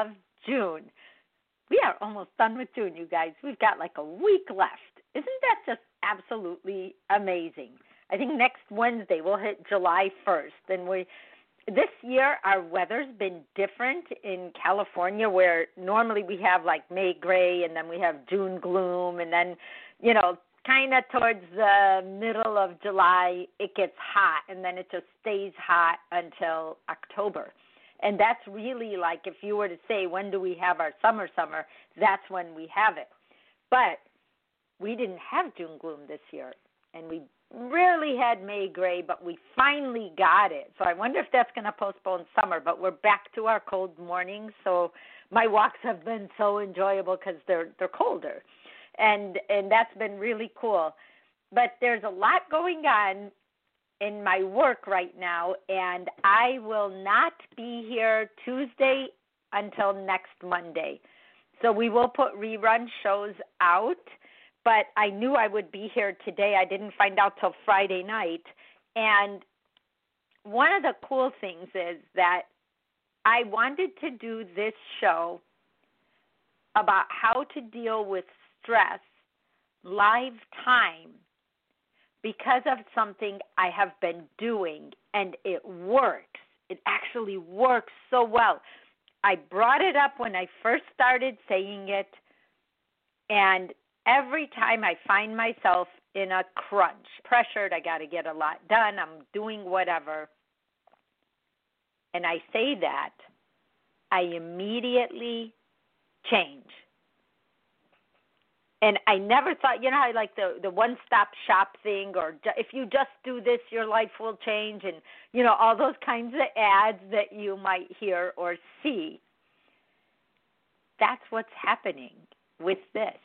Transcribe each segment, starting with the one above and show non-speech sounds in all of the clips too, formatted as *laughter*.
Of June. We are almost done with June, you guys. We've got like a week left. Isn't that just absolutely amazing? I think next Wednesday we'll hit July 1st, and we this year our weather's been different in California where normally we have like May gray and then we have June gloom and then you know kind of towards the middle of July, it gets hot, and then it just stays hot until October. And that's really like if you were to say, when do we have our summer, summer, that's when we have it. But we didn't have June gloom this year, and we rarely had May gray, but we finally got it. So I wonder if that's going to postpone summer, but we're back to our cold mornings. So my walks have been so enjoyable because they're they're colder and and that's been really cool. But there's a lot going on in my work right now, and I will not be here Tuesday until next Monday. So we will put rerun shows out, but I knew I would be here today. I didn't find out till Friday night. And one of the cool things is that I wanted to do this show about how to deal with stress live time because of something I have been doing and it works. It actually works so well. I brought it up when I first started saying it, and every time I find myself in a crunch, pressured, I got to get a lot done, I'm doing whatever, and I say that, I immediately change and I never thought, you know, how like the the one stop shop thing, or if you just do this, your life will change, and you know all those kinds of ads that you might hear or see. That's what's happening with this.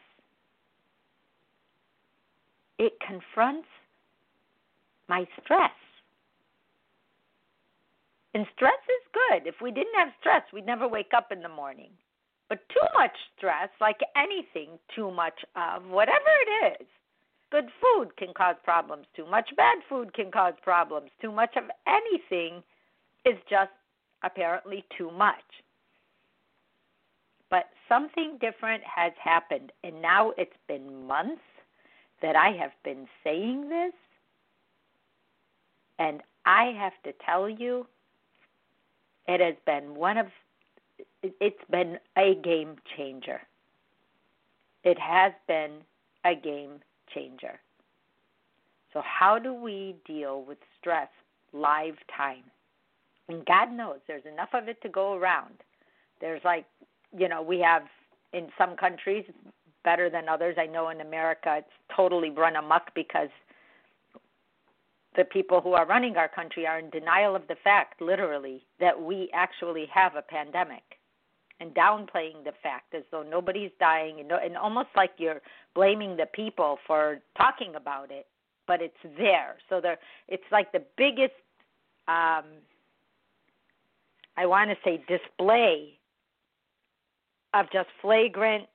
It confronts my stress. And stress is good. If we didn't have stress, we'd never wake up in the morning. But too much stress, like anything too much of, whatever it is, good food can cause problems. Too much bad food can cause problems. Too much of anything is just apparently too much. But something different has happened, and now it's been months that I have been saying this, and I have to tell you, it has been one of it's been a game changer. It has been a game changer. So, how do we deal with stress live time? And God knows there's enough of it to go around. There's like, you know, we have in some countries better than others. I know in America it's totally run amok because the people who are running our country are in denial of the fact, literally, that we actually have a pandemic and downplaying the fact as though nobody's dying and, and almost like you're blaming the people for talking about it but it's there. So there it's like the biggest um i want to say display of just flagrant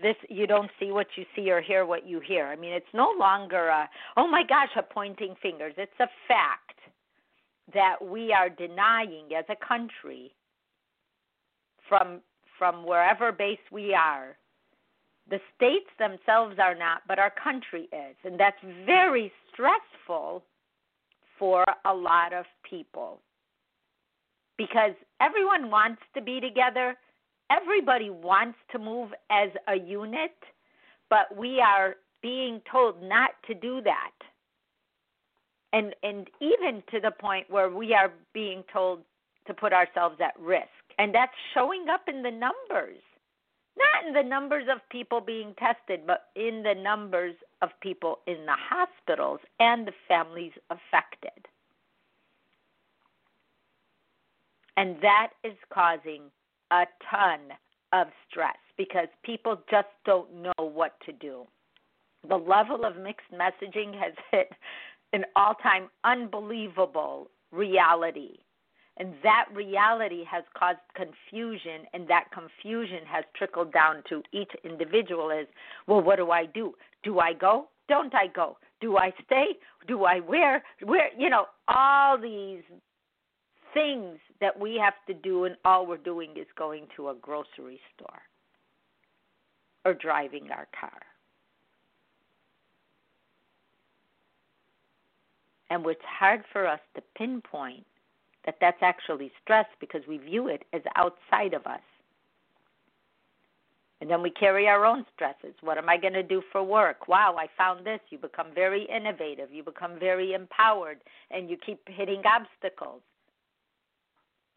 this you don't see what you see or hear what you hear. I mean it's no longer a oh my gosh a pointing fingers. It's a fact that we are denying as a country from from wherever base we are. The states themselves are not, but our country is. And that's very stressful for a lot of people because everyone wants to be together. Everybody wants to move as a unit, but we are being told not to do that. and and even to the point where we are being told to put ourselves at risk and that's showing up in the numbers. Not in the numbers of people being tested but in the numbers of people in the hospitals and the families affected. And that is causing a ton of stress because people just don't know what to do. The level of mixed messaging has hit an all time unbelievable reality. And that reality has caused confusion, and that confusion has trickled down to each individual is, well, what do I do? Do I go? Don't I go? Do I stay? Do I wear? Where? You know, all these things that we have to do, and all we're doing is going to a grocery store or driving our car. and it's hard for us to pinpoint that that's actually stress because we view it as outside of us. And then we carry our own stresses. What am I going to do for work? Wow, I found this. You become very innovative. You become very empowered, and you keep hitting obstacles.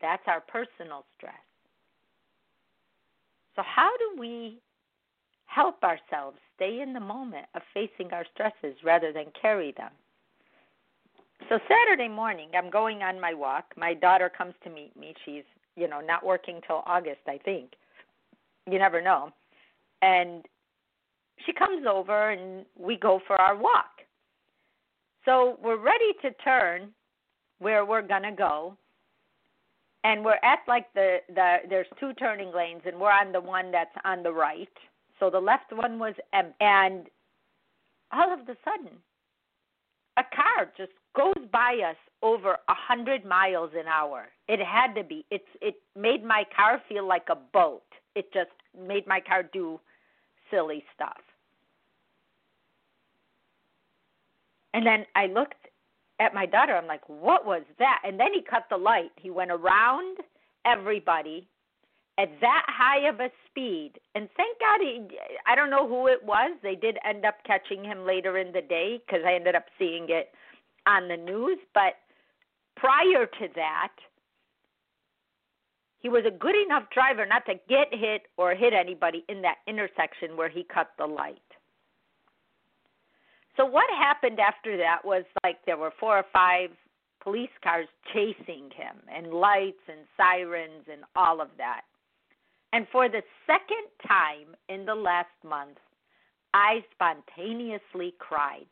That's our personal stress. So, how do we help ourselves stay in the moment of facing our stresses rather than carry them? So Saturday morning, I'm going on my walk. My daughter comes to meet me. She's, you know, not working till August, I think. You never know. And she comes over and we go for our walk. So we're ready to turn where we're going to go. And we're at like the the there's two turning lanes and we're on the one that's on the right. So the left one was empty and all of a sudden a car just goes by us over a hundred miles an hour. It had to be. It's it made my car feel like a boat. It just made my car do silly stuff. And then I looked at my daughter. I'm like, what was that? And then he cut the light. He went around everybody at that high of a speed. And thank God, he, I don't know who it was. They did end up catching him later in the day because I ended up seeing it on the news. But prior to that, he was a good enough driver not to get hit or hit anybody in that intersection where he cut the light. So what happened after that was like there were four or five police cars chasing him and lights and sirens and all of that. And for the second time in the last month, I spontaneously cried.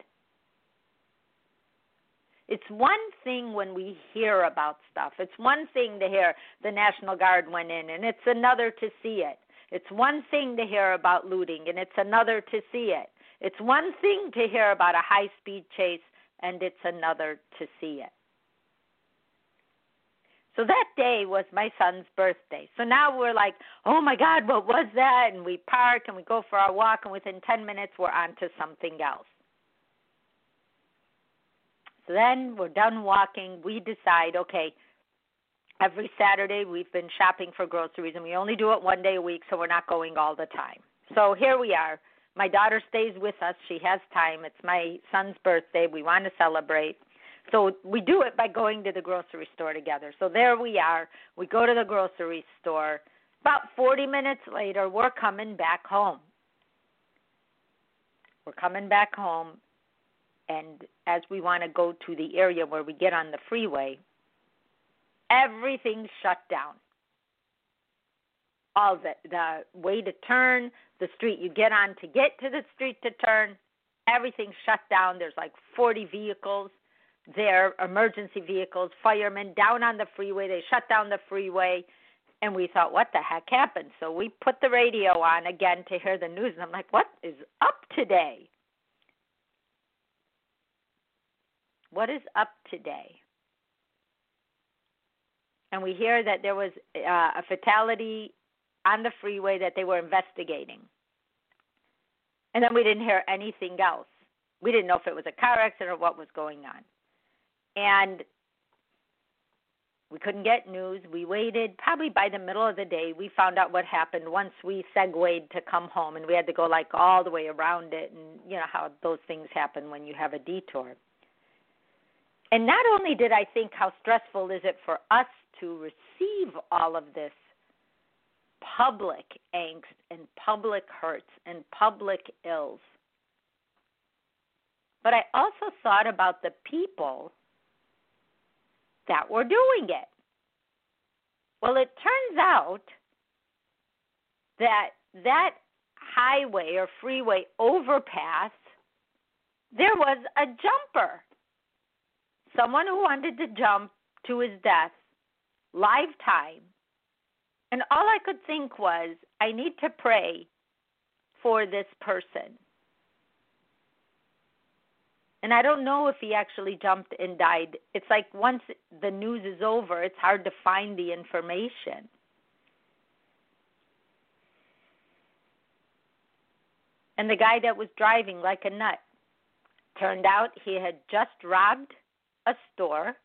It's one thing when we hear about stuff. It's one thing to hear the National Guard went in, and it's another to see it. It's one thing to hear about looting, and it's another to see it. It's one thing to hear about a high speed chase, and it's another to see it. So that day was my son's birthday. So now we're like, oh my God, what was that? And we park and we go for our walk, and within 10 minutes, we're on to something else. So then we're done walking. We decide, okay, every Saturday we've been shopping for groceries, and we only do it one day a week, so we're not going all the time. So here we are. My daughter stays with us. She has time. It's my son's birthday. We want to celebrate. So we do it by going to the grocery store together. So there we are. We go to the grocery store. About 40 minutes later, we're coming back home. We're coming back home, and as we want to go to the area where we get on the freeway, everything's shut down. All the the way to turn, the street you get on to get to the street to turn, everything's shut down. There's like 40 vehicles their emergency vehicles, firemen down on the freeway. They shut down the freeway. And we thought, what the heck happened? So we put the radio on again to hear the news. And I'm like, what is up today? What is up today? And we hear that there was uh, a fatality on the freeway that they were investigating. And then we didn't hear anything else. We didn't know if it was a car accident or what was going on and we couldn't get news. We waited. Probably by the middle of the day, we found out what happened once we segued to come home, and we had to go like all the way around it, and you know how those things happen when you have a detour. And not only did I think how stressful is it for us to receive all of this public angst and public hurts and public ills, but I also thought about the people that were doing it. Well, it turns out that that highway or freeway overpass, there was a jumper. Someone who wanted to jump to his death, lifetime. And all I could think was, I need to pray for this person. And I don't know if he actually jumped and died. It's like once the news is over, it's hard to find the information. And the guy that was driving like a nut turned out he had just robbed a store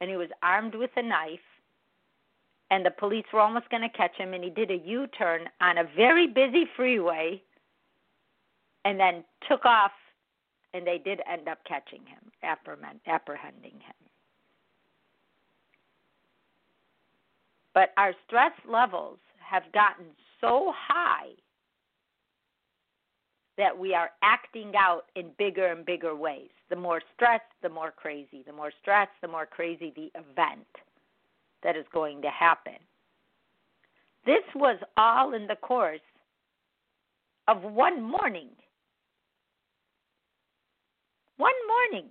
and he was armed with a knife and the police were almost going to catch him and he did a U-turn on a very busy freeway and then took off and they did end up catching him, apprehending him. But our stress levels have gotten so high that we are acting out in bigger and bigger ways. The more stress, the more crazy. The more stress, the more crazy the event that is going to happen. This was all in the course of one morning one morning.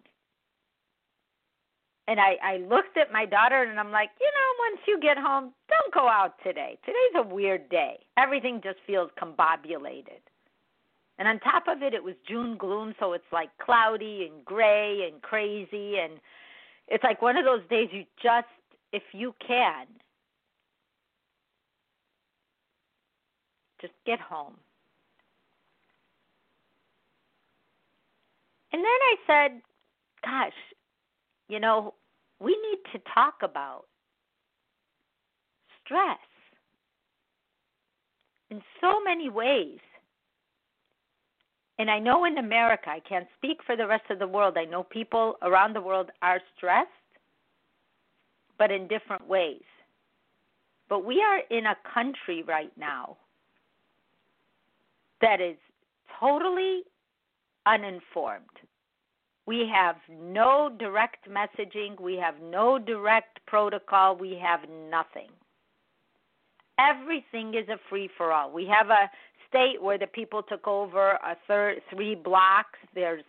And I, I looked at my daughter and I'm like, you know, once you get home, don't go out today. Today's a weird day. Everything just feels combobulated. And on top of it, it was June gloom, so it's like cloudy and gray and crazy. And it's like one of those days you just, if you can, just get home. And then I said, gosh, you know, we need to talk about stress in so many ways. And I know in America, I can't speak for the rest of the world. I know people around the world are stressed, but in different ways. But we are in a country right now that is totally uninformed. We have no direct messaging, we have no direct protocol, we have nothing. Everything is a free for all. We have a state where the people took over a third three blocks. There's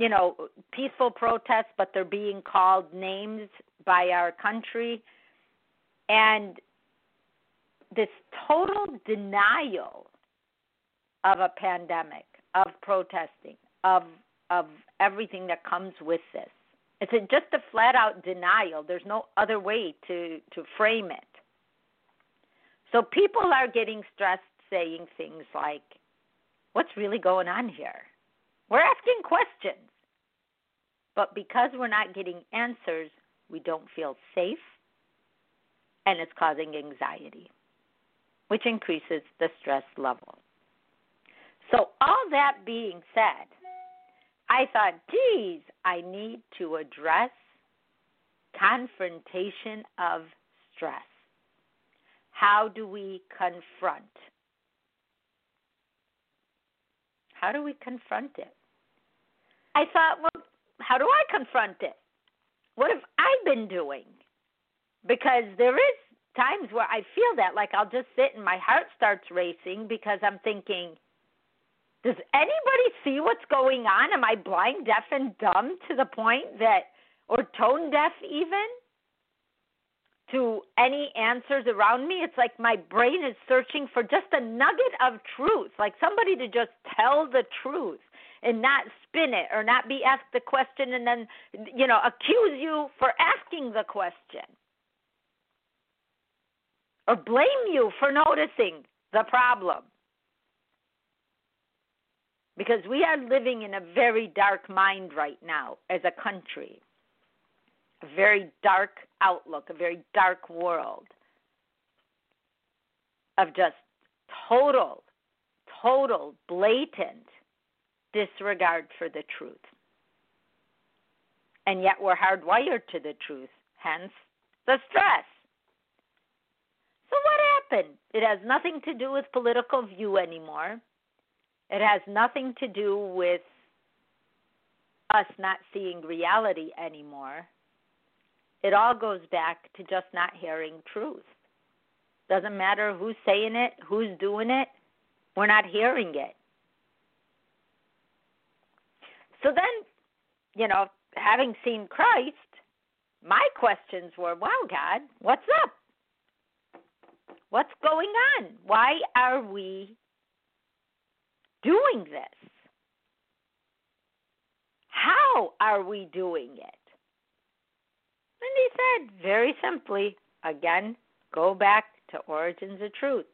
you know, peaceful protests, but they're being called names by our country. And this total denial of a pandemic, of protesting, of of everything that comes with this. It's a, just a flat out denial. There's no other way to to frame it. So people are getting stressed saying things like, "What's really going on here?" We're asking questions. But because we're not getting answers, we don't feel safe and it's causing anxiety, which increases the stress level. So, all that being said, I thought, geez, I need to address confrontation of stress. How do we confront? How do we confront it? I thought, well, how do I confront it? What have I been doing? Because there is times where I feel that, like I'll just sit and my heart starts racing because I'm thinking, does anybody see what's going on? Am I blind, deaf, and dumb to the point that, or tone deaf even, to any answers around me? It's like my brain is searching for just a nugget of truth, like somebody to just tell the truth and not spin it or not be asked the question and then, you know, accuse you for asking the question or blame you for noticing the problem because we are living in a very dark mind right now as a country. A very dark outlook, a very dark world of just total, total, blatant disregard for the truth. And yet we're hardwired to the truth, hence the stress. So, what happened? It has nothing to do with political view anymore. It has nothing to do with us not seeing reality anymore. It all goes back to just not hearing truth. Doesn't matter who's saying it, who's doing it, we're not hearing it. So then, you know, having seen Christ, my questions were, wow, God, what's up? What's going on? Why are we doing this? How are we doing it? And he said, very simply, again, go back to Origins of Truth.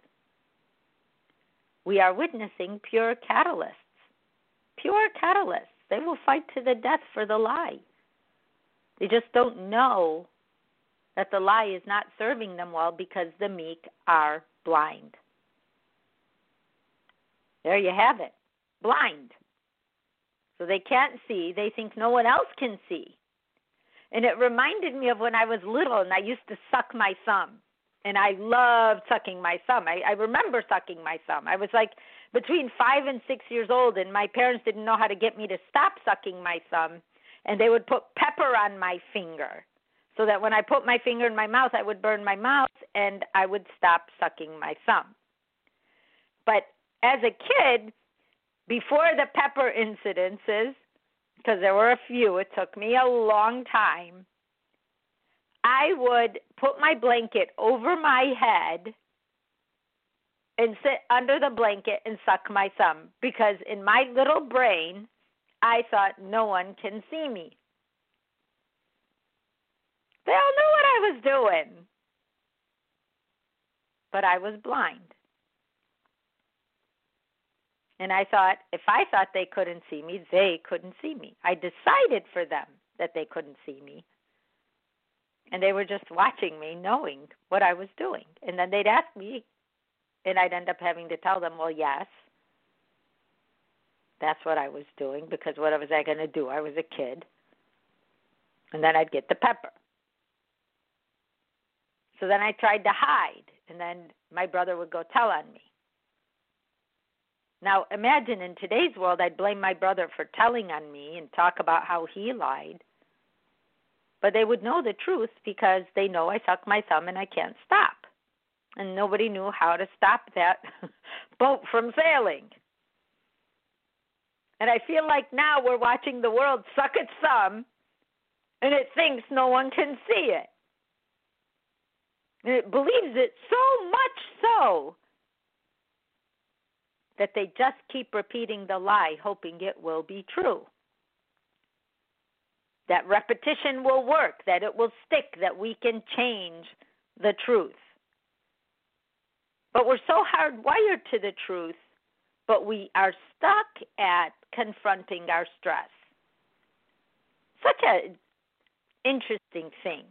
We are witnessing pure catalysts. Pure catalysts. They will fight to the death for the lie. They just don't know that the lie is not serving them well because the meek are blind. There you have it. Blind. So they can't see. They think no one else can see. And it reminded me of when I was little and I used to suck my thumb. And I loved sucking my thumb. I, I remember sucking my thumb. I was like between five and six years old, and my parents didn't know how to get me to stop sucking my thumb. And they would put pepper on my finger so that when I put my finger in my mouth, I would burn my mouth and I would stop sucking my thumb. But as a kid, before the pepper incidences, because there were a few, it took me a long time. I would put my blanket over my head and sit under the blanket and suck my thumb because in my little brain, I thought no one can see me. They all knew what I was doing. But I was blind. And I thought, if I thought they couldn't see me, they couldn't see me. I decided for them that they couldn't see me. And they were just watching me, knowing what I was doing. And then they'd ask me, and I'd end up having to tell them, well, yes, that's what I was doing, because what was I going to do? I was a kid. And then I'd get the pepper. So then I tried to hide, and then my brother would go tell on me. Now, imagine in today's world, I'd blame my brother for telling on me and talk about how he lied. But they would know the truth because they know I suck my thumb and I can't stop. And nobody knew how to stop that *laughs* boat from sailing. And I feel like now we're watching the world suck its thumb and it thinks no one can see it. And it believes it so much so that they just keep repeating the lie, hoping it will be true. That repetition will work, that it will stick, that we can change the truth. But we're so hardwired to the truth, but we are stuck at confronting our stress. Such an interesting thing.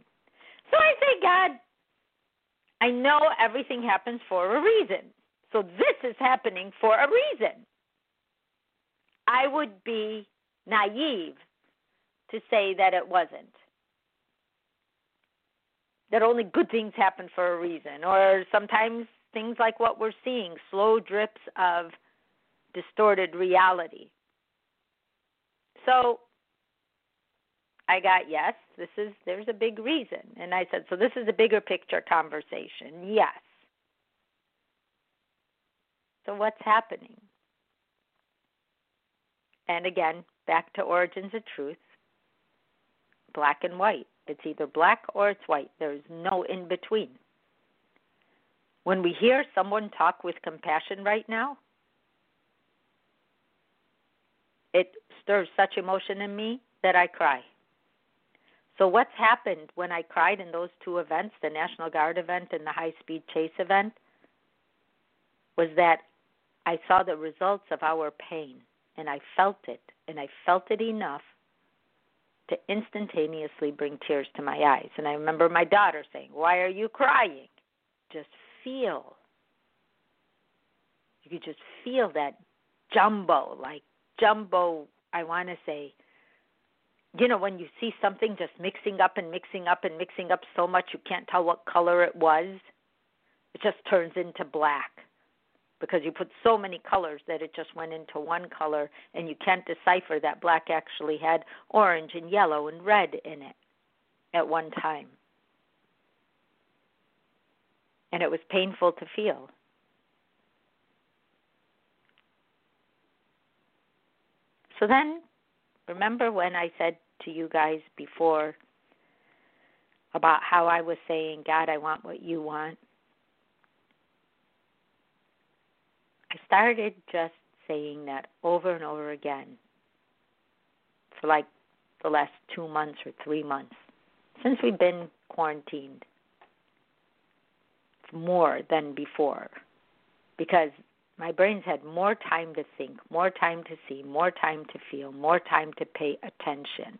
So I say, God, I know everything happens for a reason. So this is happening for a reason. I would be naive to say that it wasn't. That only good things happen for a reason, or sometimes things like what we're seeing slow drips of distorted reality. So I got yes, this is there's a big reason. And I said, so this is a bigger picture conversation. Yes. So, what's happening? And again, back to origins of truth black and white. It's either black or it's white. There's no in between. When we hear someone talk with compassion right now, it stirs such emotion in me that I cry. So, what's happened when I cried in those two events, the National Guard event and the high speed chase event, was that I saw the results of our pain and I felt it, and I felt it enough to instantaneously bring tears to my eyes. And I remember my daughter saying, Why are you crying? Just feel. You could just feel that jumbo, like jumbo, I want to say, you know, when you see something just mixing up and mixing up and mixing up so much you can't tell what color it was, it just turns into black because you put so many colors that it just went into one color and you can't decipher that black actually had orange and yellow and red in it at one time. And it was painful to feel. So then, remember when I said to you guys before about how I was saying, God, I want what you want? I started just saying that over and over again for like the last two months or three months since we've been quarantined. More than before because my brain's had more time to think, more time to see, more time to feel, more time to pay attention.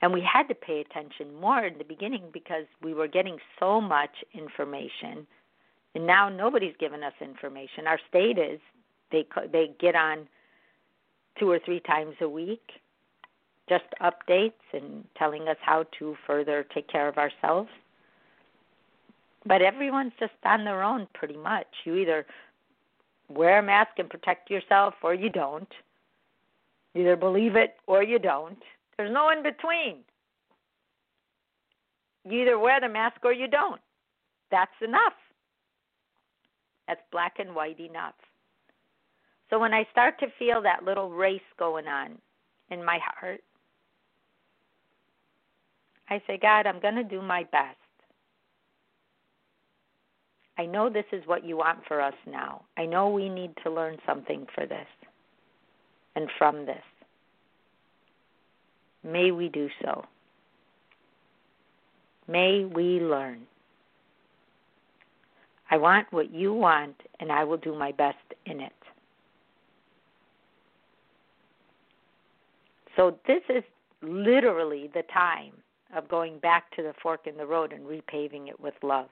And we had to pay attention more in the beginning because we were getting so much information. And now nobody's given us information. Our state is they they get on two or three times a week just updates and telling us how to further take care of ourselves. But everyone's just on their own pretty much. You either wear a mask and protect yourself or you don't. Either believe it or you don't. There's no in between. You either wear the mask or you don't. That's enough. That's black and white enough. So when I start to feel that little race going on in my heart, I say, God, I'm going to do my best. I know this is what you want for us now. I know we need to learn something for this and from this. May we do so. May we learn. I want what you want, and I will do my best in it. So, this is literally the time of going back to the fork in the road and repaving it with love.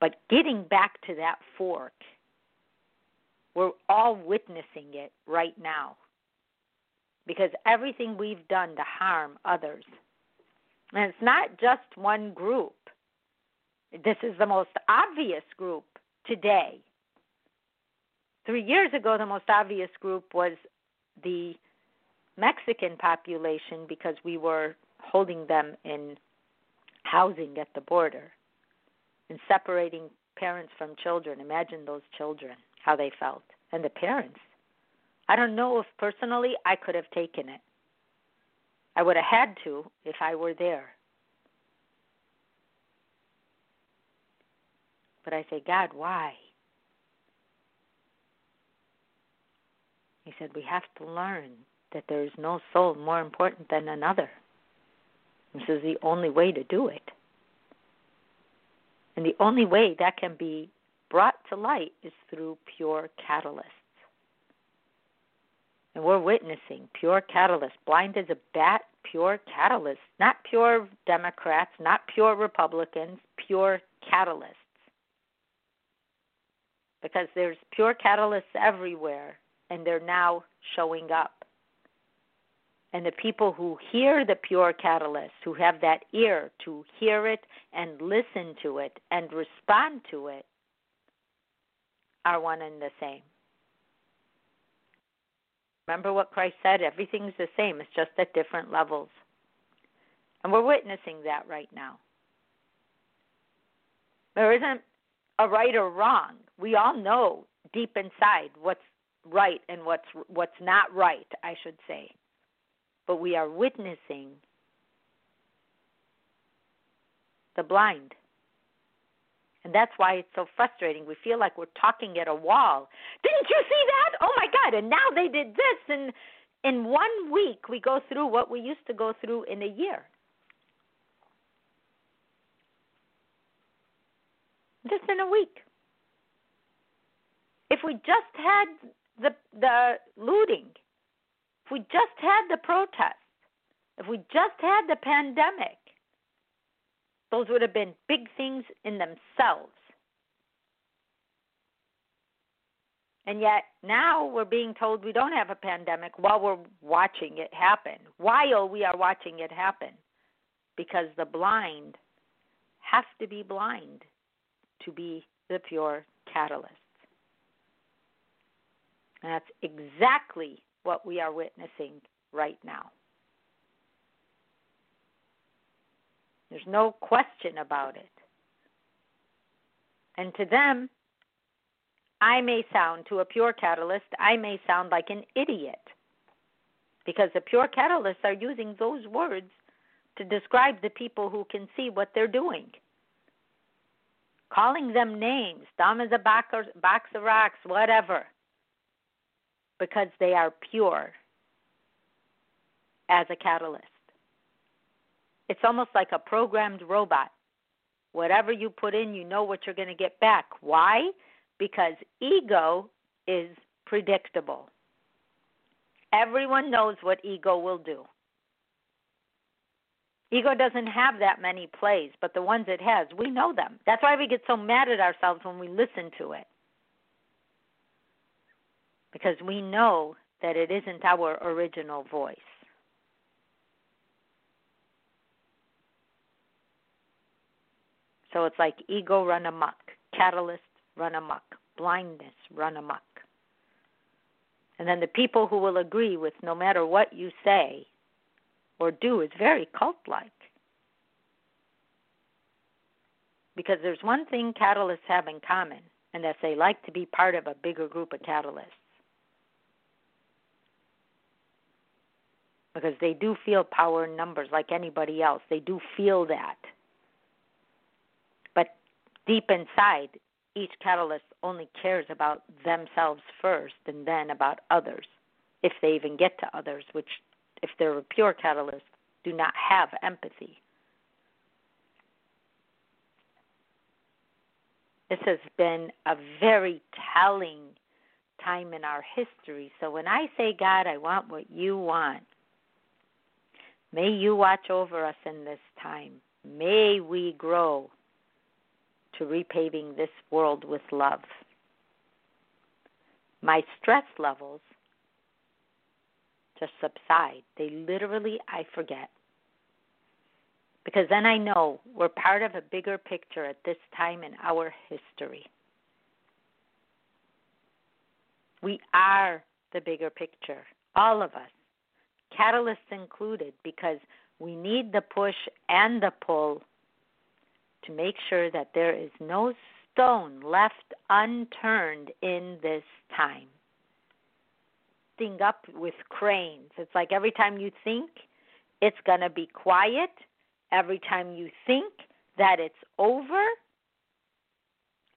But getting back to that fork, we're all witnessing it right now because everything we've done to harm others. And it's not just one group. This is the most obvious group today. Three years ago, the most obvious group was the Mexican population because we were holding them in housing at the border and separating parents from children. Imagine those children, how they felt, and the parents. I don't know if personally I could have taken it. I would have had to if I were there. But I say, God, why? He said, We have to learn that there is no soul more important than another. This is the only way to do it. And the only way that can be brought to light is through pure catalysts. And we're witnessing pure catalysts, blind as a bat, pure catalysts, not pure Democrats, not pure Republicans, pure catalysts. Because there's pure catalysts everywhere, and they're now showing up and the people who hear the pure catalyst, who have that ear to hear it and listen to it and respond to it, are one and the same. Remember what Christ said? Everything's the same, it's just at different levels. And we're witnessing that right now. There isn't a right or wrong. We all know deep inside what's right and what's what's not right, I should say but we are witnessing the blind. And that's why it's so frustrating. We feel like we're talking at a wall. Didn't you see that? Oh my God. And now they did this. And in one week, we go through what we used to go through in a year. Just in a week. If we just had the the looting if we just had the protests, if we just had the pandemic, those would have been big things in themselves. And yet now we're being told we don't have a pandemic while we're watching it happen. While we are watching it happen. Because the blind have to be blind to be the pure catalysts. And that's exactly what we are witnessing right now. There's no question about it. And to them, I may sound, to a pure catalyst, I may sound like an idiot. Because the pure catalysts are using those words to describe the people who can see what they're doing. Calling them names, dumb as a box of rocks, whatever. Because they are pure as a catalyst. It's almost like a programmed robot. Whatever you put in, you know what you're going to get back. Why? Because ego is predictable. Everyone knows what ego will do. Ego doesn't have that many plays, but the ones it has, we know them. That's why we get so mad at ourselves when we listen to it. Because we know that it isn't our original voice. So it's like ego run amok, catalyst run amok, blindness run amok. And then the people who will agree with no matter what you say or do is very cult like. Because there's one thing catalysts have in common, and that's they like to be part of a bigger group of catalysts. Because they do feel power in numbers like anybody else. They do feel that But deep inside, each catalyst only cares about themselves first and then about others, if they even get to others, which, if they're a pure catalyst, do not have empathy. This has been a very telling time in our history. So when I say, God, I want what you want, may you watch over us in this time. May we grow to repaving this world with love. My stress levels just subside. They literally, I forget. Because then I know we're part of a bigger picture at this time in our history. We are the bigger picture, all of us, catalysts included, because we need the push and the pull to make sure that there is no stone left unturned in this time. Thing up with cranes. It's like every time you think it's going to be quiet, every time you think that it's over,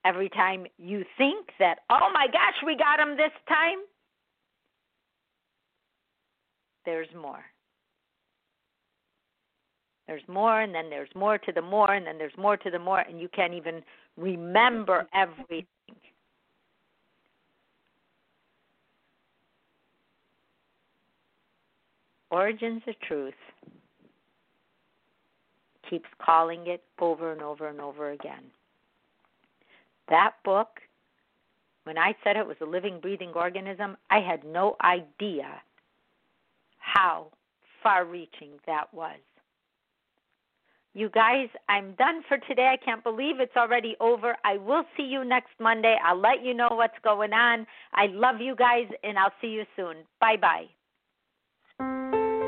every time you think that, oh my gosh, we got him this time, there's more. There's more, and then there's more to the more, and then there's more to the more, and you can't even remember everything. Origins of Truth keeps calling it over and over and over again. That book, when I said it was a living, breathing organism, I had no idea how far reaching that was. You guys, I'm done for today. I can't believe it's already over. I will see you next Monday. I'll let you know what's going on. I love you guys, and I'll see you soon. Bye bye.